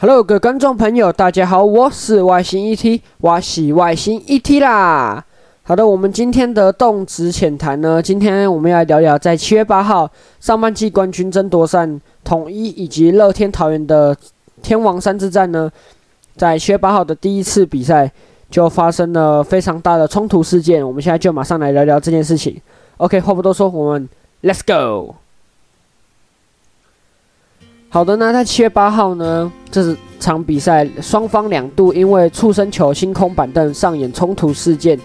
Hello，各位观众朋友，大家好，我是外星 ET，我是外星 ET 啦。好的，我们今天的动词浅谈呢，今天我们要聊聊在七月八号上半季冠军争夺战统一以及乐天桃园的天王山之战呢，在七月八号的第一次比赛就发生了非常大的冲突事件，我们现在就马上来聊聊这件事情。OK，话不多说，我们 Let's go。好的，那在七月八号呢，这场比赛双方两度因为触身球、星空板凳上演冲突事件。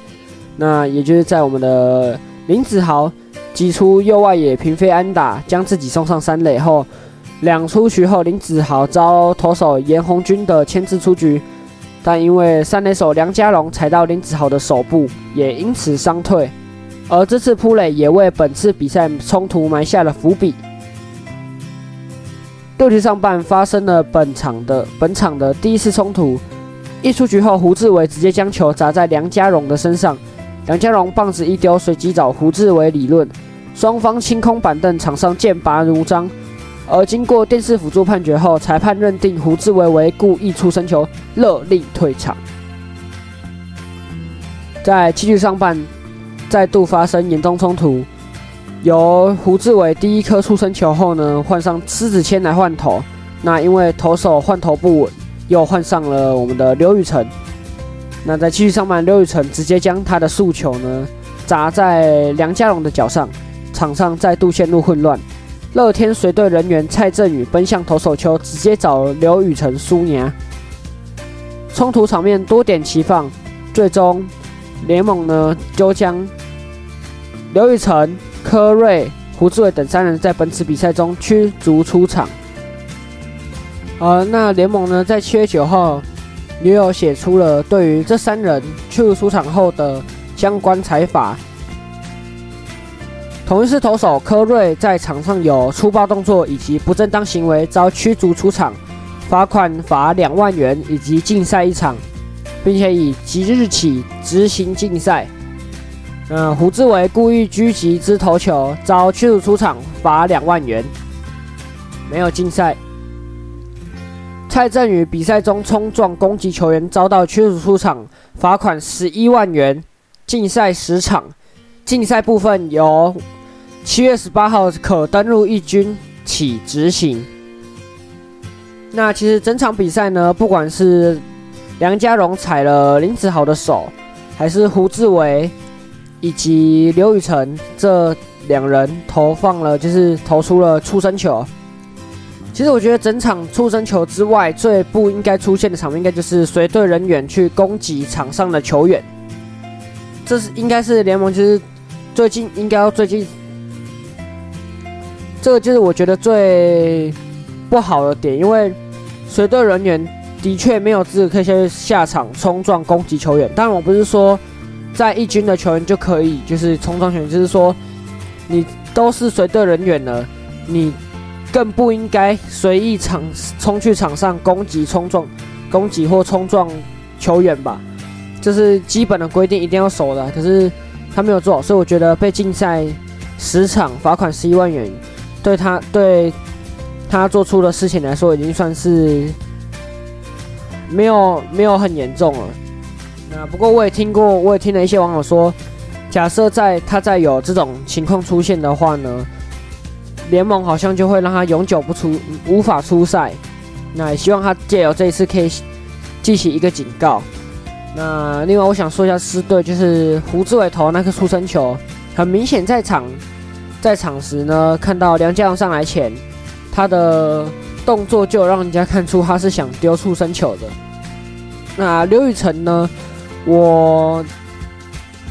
那也就是在我们的林子豪击出右外野平飞安打，将自己送上三垒后，两出局后，林子豪遭投手严红军的牵制出局，但因为三垒手梁家龙踩到林子豪的手部，也因此伤退。而这次扑垒也为本次比赛冲突埋下了伏笔。六局上半发生了本场的本场的第一次冲突，一出局后，胡志伟直接将球砸在梁家荣的身上，梁家荣棒子一丢，随即找胡志伟理论，双方清空板凳，场上剑拔弩张。而经过电视辅助判决后，裁判认定胡志伟为故意出身球，勒令退场。在七局上半，再度发生严重冲突。由胡志伟第一颗出生球后呢，换上狮子谦来换投。那因为投手换投不稳，又换上了我们的刘雨辰。那在继续上半，刘雨辰直接将他的速球呢砸在梁家荣的脚上，场上再度陷入混乱。乐天随队人员蔡振宇奔向投手丘，直接找刘雨辰输赢。冲突场面多点齐放，最终联盟呢就将刘雨辰。柯瑞、胡志伟等三人在本次比赛中驱逐出场。呃，那联盟呢，在七月九号也有写出了对于这三人驱逐出场后的相关裁罚。同一次投手柯瑞在场上有粗暴动作以及不正当行为，遭驱逐出场，罚款罚两万元以及禁赛一场，并且以即日起执行禁赛。嗯，胡志伟故意狙击之投球，遭驱逐出场，罚两万元，没有禁赛。蔡振宇比赛中冲撞攻击球员，遭到驱逐出场，罚款十一万元，禁赛十场。禁赛部分由七月十八号可登入一军起执行。那其实整场比赛呢，不管是梁家荣踩了林子豪的手，还是胡志伟。以及刘雨辰这两人投放了，就是投出了出生球。其实我觉得整场出生球之外，最不应该出现的场面，应该就是随队人员去攻击场上的球员。这是应该是联盟就是最近应该要最近，这个就是我觉得最不好的点，因为随队人员的确没有资格可以去下场冲撞攻击球员。当然，我不是说。在一军的球员就可以，就是冲撞球员，就是说，你都是随队人员了，你更不应该随意场冲去场上攻击、冲撞、攻击或冲撞球员吧？这是基本的规定，一定要守的。可是他没有做，所以我觉得被禁赛十场，罚款十一万元，对他对他做出的事情来说，已经算是没有没有很严重了。那不过我也听过，我也听了一些网友说，假设在他再有这种情况出现的话呢，联盟好像就会让他永久不出，无法出赛。那也希望他借由这一次可以进行一个警告。那另外我想说一下狮队，就是胡志伟投那颗触身球，很明显在场在场时呢，看到梁家荣上来前，他的动作就让人家看出他是想丢触身球的。那刘雨辰呢？我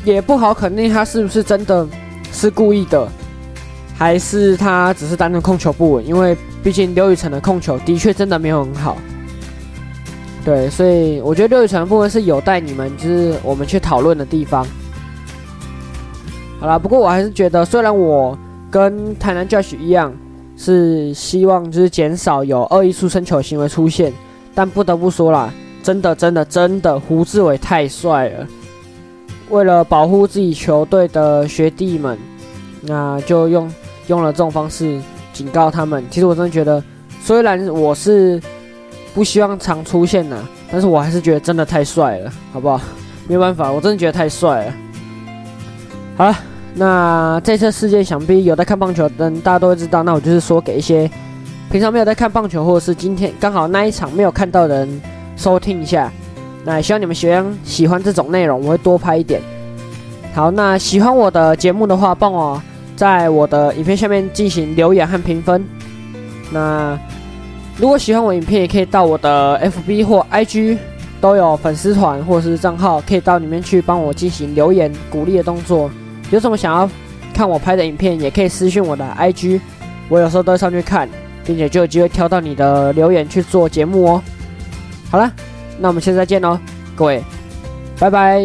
也不好肯定他是不是真的是故意的，还是他只是单纯控球不稳。因为毕竟刘雨辰的控球的确真的没有很好。对，所以我觉得刘雨辰的部分是有待你们就是我们去讨论的地方。好啦，不过我还是觉得，虽然我跟台南 Josh 一样是希望就是减少有恶意出身球行为出现，但不得不说啦。真的，真的，真的，胡志伟太帅了。为了保护自己球队的学弟们，那就用用了这种方式警告他们。其实我真的觉得，虽然我是不希望常出现呐，但是我还是觉得真的太帅了，好不好？没有办法，我真的觉得太帅了。好了，那这次事件想必有在看棒球的人大家都会知道，那我就是说给一些平常没有在看棒球，或者是今天刚好那一场没有看到的人收听一下。那也希望你们喜欢喜欢这种内容，我会多拍一点。好，那喜欢我的节目的话，帮我在我的影片下面进行留言和评分。那如果喜欢我影片，也可以到我的 FB 或 IG 都有粉丝团或者是账号，可以到里面去帮我进行留言鼓励的动作。有什么想要看我拍的影片，也可以私讯我的 IG，我有时候都会上去看，并且就有机会挑到你的留言去做节目哦。好了，那我们下次再见喽，各位，拜拜。